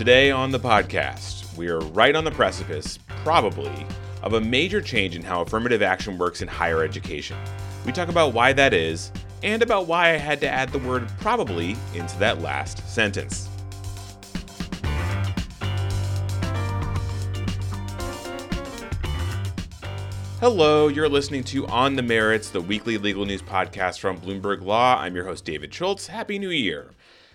Today on the podcast, we are right on the precipice, probably, of a major change in how affirmative action works in higher education. We talk about why that is, and about why I had to add the word probably into that last sentence. Hello, you're listening to On the Merits, the weekly legal news podcast from Bloomberg Law. I'm your host, David Schultz. Happy New Year.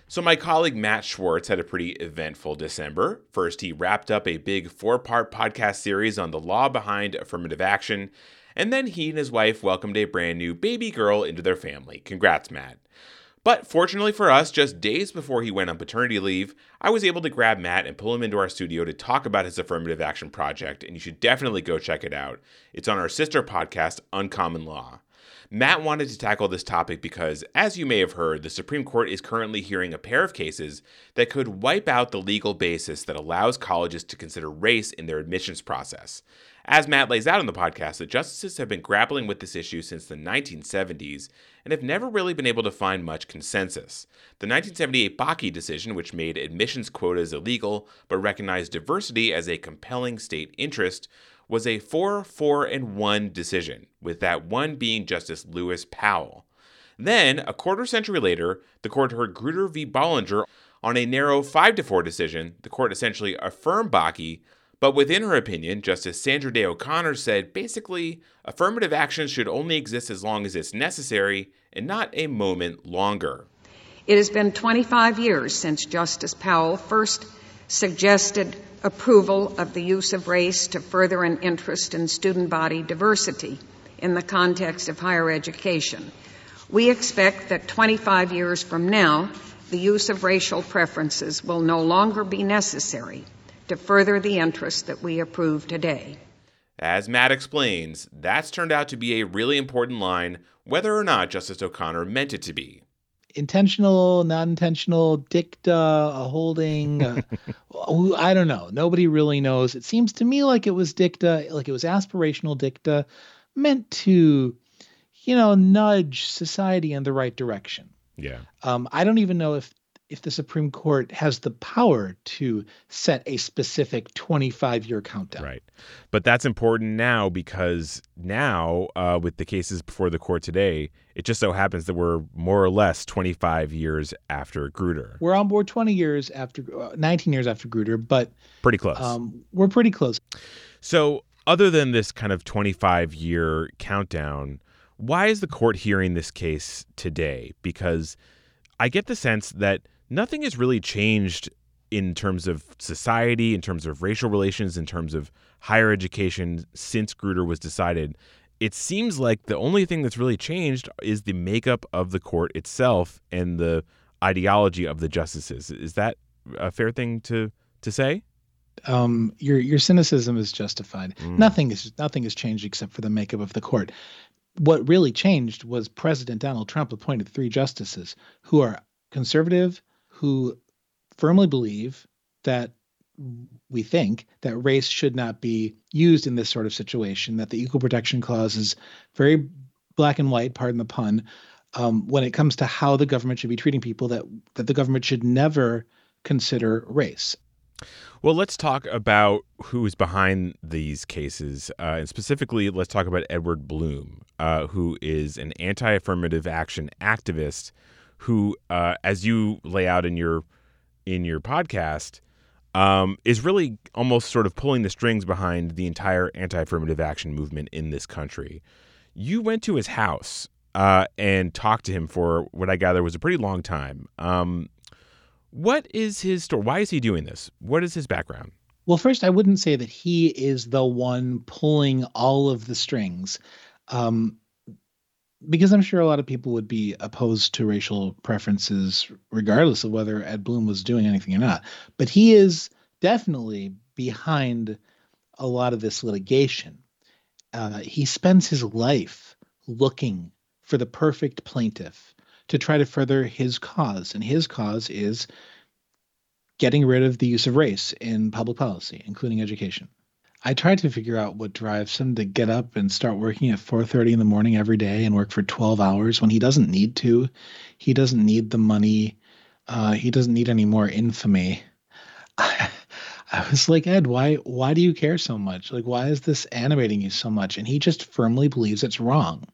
So, my colleague Matt Schwartz had a pretty eventful December. First, he wrapped up a big four part podcast series on the law behind affirmative action, and then he and his wife welcomed a brand new baby girl into their family. Congrats, Matt. But fortunately for us, just days before he went on paternity leave, I was able to grab Matt and pull him into our studio to talk about his affirmative action project, and you should definitely go check it out. It's on our sister podcast, Uncommon Law. Matt wanted to tackle this topic because, as you may have heard, the Supreme Court is currently hearing a pair of cases that could wipe out the legal basis that allows colleges to consider race in their admissions process. As Matt lays out in the podcast, the justices have been grappling with this issue since the 1970s and have never really been able to find much consensus. The 1978 Bakke decision, which made admissions quotas illegal but recognized diversity as a compelling state interest, was a 4 4 and 1 decision, with that one being Justice Lewis Powell. Then, a quarter century later, the court heard Grutter v. Bollinger on a narrow 5 4 decision. The court essentially affirmed Bakke, but within her opinion, Justice Sandra Day O'Connor said basically, affirmative action should only exist as long as it's necessary and not a moment longer. It has been 25 years since Justice Powell first suggested approval of the use of race to further an interest in student body diversity in the context of higher education. We expect that 25 years from now, the use of racial preferences will no longer be necessary to further the interest that we approve today. As Matt explains, that's turned out to be a really important line, whether or not Justice O'Connor meant it to be. Intentional, non intentional, dicta, a holding. Uh, I don't know. Nobody really knows. It seems to me like it was dicta, like it was aspirational dicta, meant to, you know, nudge society in the right direction. Yeah. Um, I don't even know if if the Supreme Court has the power to set a specific 25 year countdown. Right. But that's important now because now, uh, with the cases before the court today, it just so happens that we're more or less 25 years after Grutter. We're on board 20 years after, uh, 19 years after Grutter, but pretty close. Um, we're pretty close. So, other than this kind of 25 year countdown, why is the court hearing this case today? Because I get the sense that nothing has really changed in terms of society, in terms of racial relations, in terms of higher education since Grutter was decided. It seems like the only thing that's really changed is the makeup of the court itself and the ideology of the justices. Is that a fair thing to to say? Um, your your cynicism is justified. Mm. Nothing is nothing has changed except for the makeup of the court. What really changed was President Donald Trump appointed three justices who are conservative, who firmly believe that we think that race should not be used in this sort of situation, that the Equal Protection Clause is very black and white, pardon the pun, um, when it comes to how the government should be treating people, that, that the government should never consider race. Well, let's talk about who is behind these cases. Uh, and specifically, let's talk about Edward Blum, uh, who is an anti affirmative action activist who, uh, as you lay out in your in your podcast, um, is really almost sort of pulling the strings behind the entire anti-affirmative action movement in this country. You went to his house uh, and talked to him for what I gather was a pretty long time. Um, what is his story? Why is he doing this? What is his background? Well, first, I wouldn't say that he is the one pulling all of the strings. Um, because I'm sure a lot of people would be opposed to racial preferences, regardless of whether Ed Blum was doing anything or not. But he is definitely behind a lot of this litigation. Uh, he spends his life looking for the perfect plaintiff to try to further his cause, and his cause is getting rid of the use of race in public policy, including education. I try to figure out what drives him to get up and start working at 4:30 in the morning every day and work for 12 hours when he doesn't need to. He doesn't need the money. Uh, he doesn't need any more infamy. I I was like, Ed, why why do you care so much? Like, why is this animating you so much? And he just firmly believes it's wrong.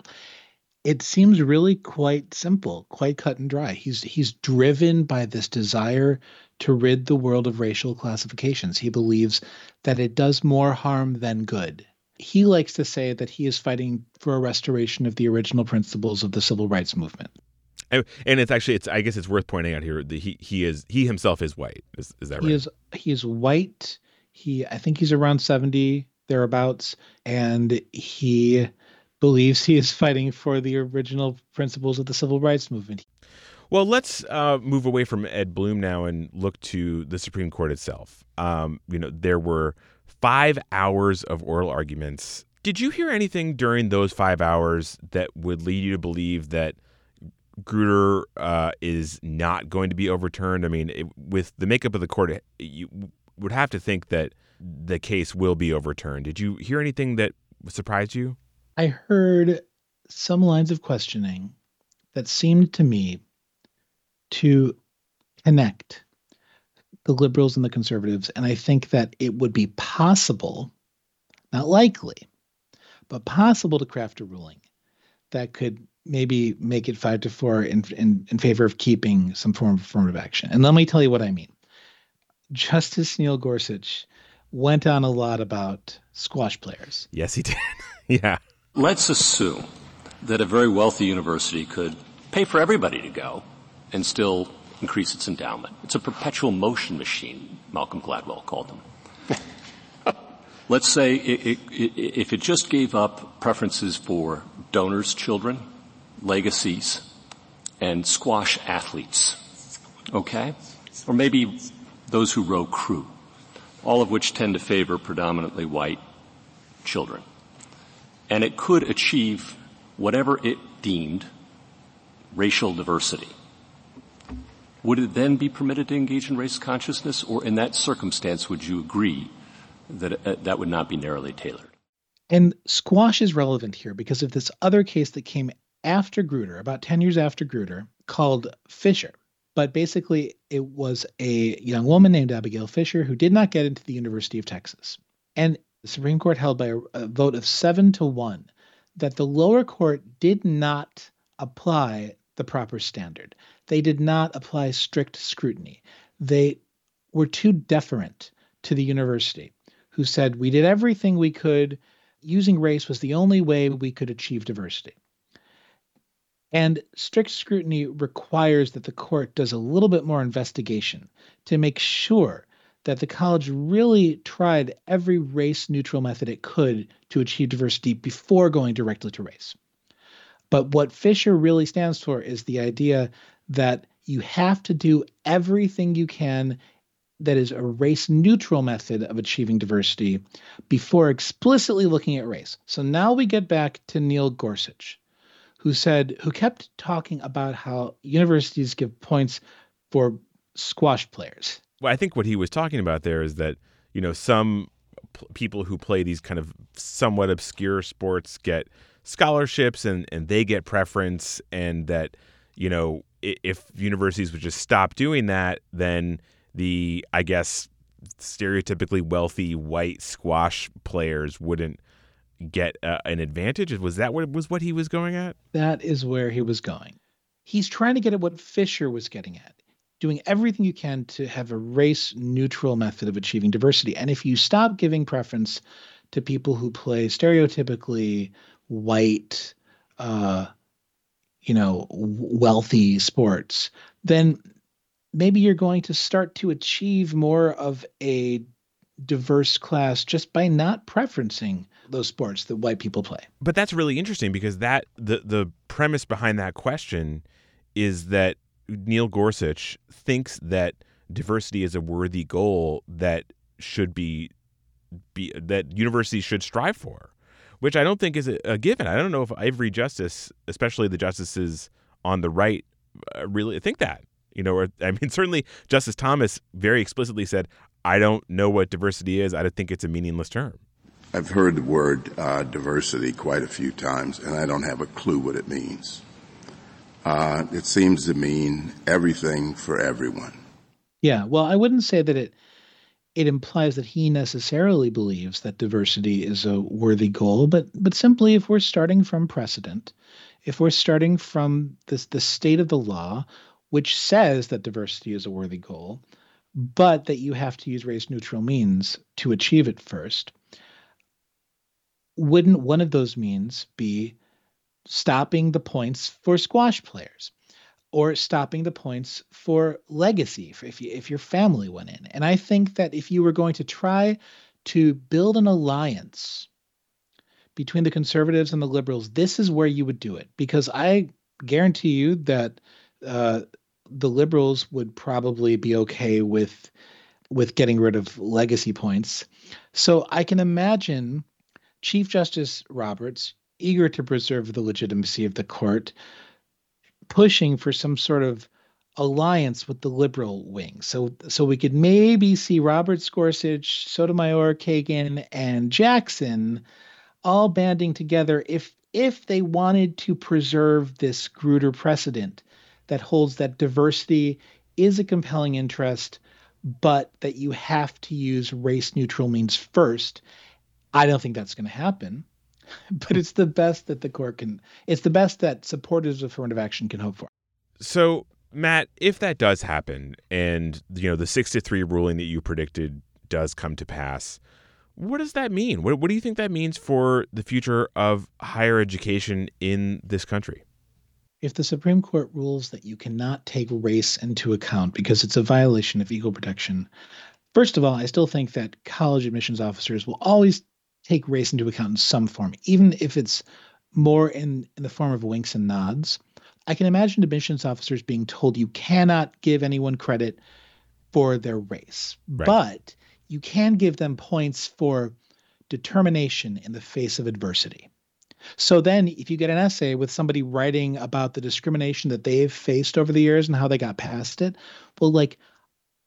It seems really quite simple, quite cut and dry. He's he's driven by this desire to rid the world of racial classifications. He believes that it does more harm than good. He likes to say that he is fighting for a restoration of the original principles of the civil rights movement. And, it's actually it's I guess it's worth pointing out here that he he is he himself is white. Is, is that right? He is he is white. He I think he's around 70 thereabouts and he believes he is fighting for the original principles of the civil rights movement. Well, let's uh, move away from Ed Blum now and look to the Supreme Court itself. Um, you know, there were five hours of oral arguments. Did you hear anything during those five hours that would lead you to believe that Grutter uh, is not going to be overturned? I mean, it, with the makeup of the court, you would have to think that the case will be overturned. Did you hear anything that surprised you? I heard some lines of questioning that seemed to me to connect the liberals and the conservatives. And I think that it would be possible, not likely, but possible to craft a ruling that could maybe make it five to four in, in, in favor of keeping some form of affirmative action. And let me tell you what I mean. Justice Neil Gorsuch went on a lot about squash players. Yes, he did. yeah. Let's assume that a very wealthy university could pay for everybody to go and still increase its endowment. It's a perpetual motion machine, Malcolm Gladwell called them. Let's say it, it, it, if it just gave up preferences for donors' children, legacies, and squash athletes, okay? Or maybe those who row crew, all of which tend to favor predominantly white children. And it could achieve whatever it deemed racial diversity would it then be permitted to engage in race consciousness, or in that circumstance, would you agree that uh, that would not be narrowly tailored? And squash is relevant here because of this other case that came after Grutter, about 10 years after Grutter, called Fisher. But basically, it was a young woman named Abigail Fisher who did not get into the University of Texas. And the Supreme Court held by a, a vote of seven to one that the lower court did not apply the proper standard. They did not apply strict scrutiny. They were too deferent to the university, who said we did everything we could. Using race was the only way we could achieve diversity. And strict scrutiny requires that the court does a little bit more investigation to make sure that the college really tried every race neutral method it could to achieve diversity before going directly to race. But what Fisher really stands for is the idea that you have to do everything you can that is a race neutral method of achieving diversity before explicitly looking at race. So now we get back to Neil Gorsuch, who said, who kept talking about how universities give points for squash players. Well, I think what he was talking about there is that, you know, some p- people who play these kind of somewhat obscure sports get scholarships and, and they get preference and that you know if universities would just stop doing that then the i guess stereotypically wealthy white squash players wouldn't get uh, an advantage. Was that what was what he was going at? That is where he was going. He's trying to get at what fisher was getting at doing everything you can to have a race neutral method of achieving diversity. And if you stop giving preference to people who play stereotypically white, uh, you know, wealthy sports, then maybe you're going to start to achieve more of a diverse class just by not preferencing those sports that white people play. But that's really interesting because that the the premise behind that question is that Neil Gorsuch thinks that diversity is a worthy goal that should be be that universities should strive for which I don't think is a, a given. I don't know if every justice, especially the justices on the right, uh, really think that. You know, or I mean, certainly Justice Thomas very explicitly said, "I don't know what diversity is. I think it's a meaningless term." I've heard the word uh, diversity quite a few times, and I don't have a clue what it means. Uh, it seems to mean everything for everyone. Yeah, well, I wouldn't say that it it implies that he necessarily believes that diversity is a worthy goal, but but simply if we're starting from precedent, if we're starting from this the state of the law, which says that diversity is a worthy goal, but that you have to use race neutral means to achieve it first, wouldn't one of those means be stopping the points for squash players? Or stopping the points for legacy for if you, if your family went in. And I think that if you were going to try to build an alliance between the conservatives and the liberals, this is where you would do it because I guarantee you that uh, the liberals would probably be okay with with getting rid of legacy points. So I can imagine Chief Justice Roberts, eager to preserve the legitimacy of the court, pushing for some sort of alliance with the liberal wing. So so we could maybe see Roberts Gorsuch, Sotomayor, Kagan, and Jackson all banding together if if they wanted to preserve this Grutter precedent that holds that diversity is a compelling interest, but that you have to use race neutral means first. I don't think that's going to happen. but it's the best that the court can. It's the best that supporters of affirmative action can hope for. So, Matt, if that does happen, and you know the six to three ruling that you predicted does come to pass, what does that mean? What, what do you think that means for the future of higher education in this country? If the Supreme Court rules that you cannot take race into account because it's a violation of equal protection, first of all, I still think that college admissions officers will always take race into account in some form, even if it's more in, in the form of winks and nods. I can imagine admissions officers being told you cannot give anyone credit for their race, right. but you can give them points for determination in the face of adversity. So then, if you get an essay with somebody writing about the discrimination that they've faced over the years and how they got past it, well, like,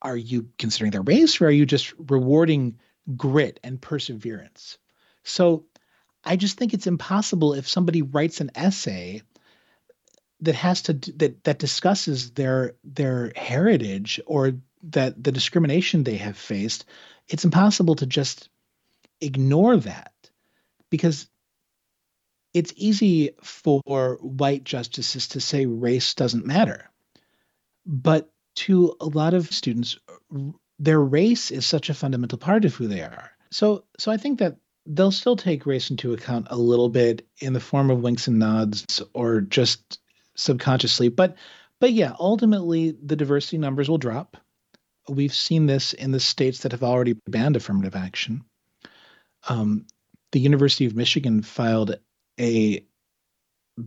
are you considering their race or are you just rewarding grit and perseverance? So I just think it's impossible if somebody writes an essay that has to that that discusses their their heritage or that the discrimination they have faced it's impossible to just ignore that because it's easy for white justices to say race doesn't matter. But to a lot of students their race is such a fundamental part of who they are. So so i think that they'll still take race into account a little bit in the form of winks and nods or just subconsciously but but yeah ultimately the diversity numbers will drop. We've seen this in the states that have already banned affirmative action. Um, the university of michigan filed a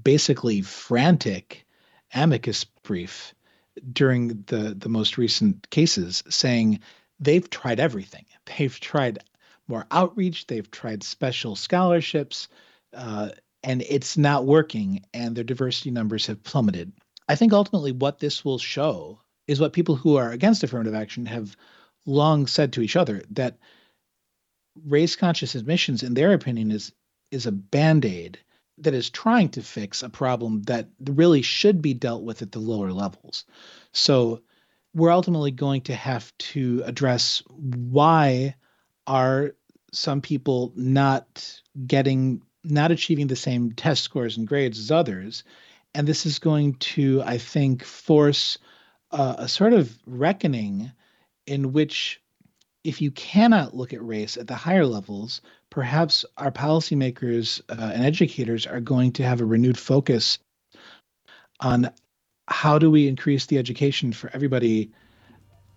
basically frantic amicus brief during the the most recent cases saying they've tried everything. They've tried more outreach. They've tried special scholarships, uh, and it's not working. And their diversity numbers have plummeted. I think ultimately what this will show is what people who are against affirmative action have long said to each other that race conscious admissions, in their opinion, is is a band aid that is trying to fix a problem that really should be dealt with at the lower levels. So we're ultimately going to have to address why are some people not getting not achieving the same test scores and grades as others. And this is going to i think force uh, a sort of reckoning in which if you cannot look at race at the higher levels perhaps our policymakers uh, and educators are going to have a renewed focus on how do we increase the education for everybody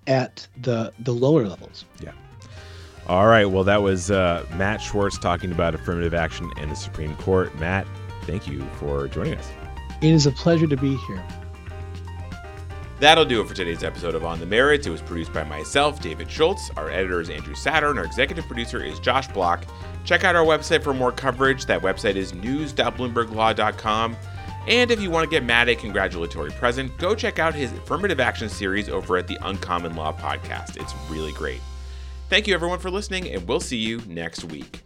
at the the lower levels. Yeah all right. Well, that was uh, Matt Schwartz talking about affirmative action and the Supreme Court. Matt, thank you for joining us. It is a pleasure to be here. That'll do it for today's episode of On the Merits. It was produced by myself, David Schultz. Our editor is Andrew Saturn. Our executive producer is Josh Block. Check out our website for more coverage. That website is news.bloomberglaw.com. And if you want to get Matt a congratulatory present, go check out his affirmative action series over at the Uncommon Law podcast. It's really great. Thank you, everyone, for listening, and we'll see you next week.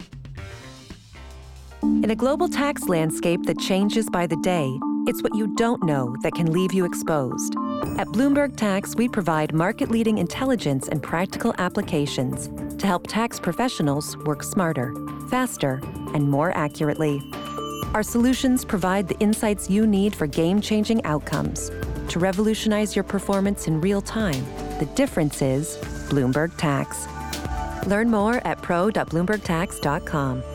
In a global tax landscape that changes by the day, it's what you don't know that can leave you exposed At Bloomberg Tax, we provide market leading intelligence and practical applications to help tax professionals work smarter, faster, and more accurately. Our solutions provide the insights you need for game changing outcomes to revolutionize your performance in real time. The difference is Bloomberg Tax. Learn more at pro.bloombergtax.com.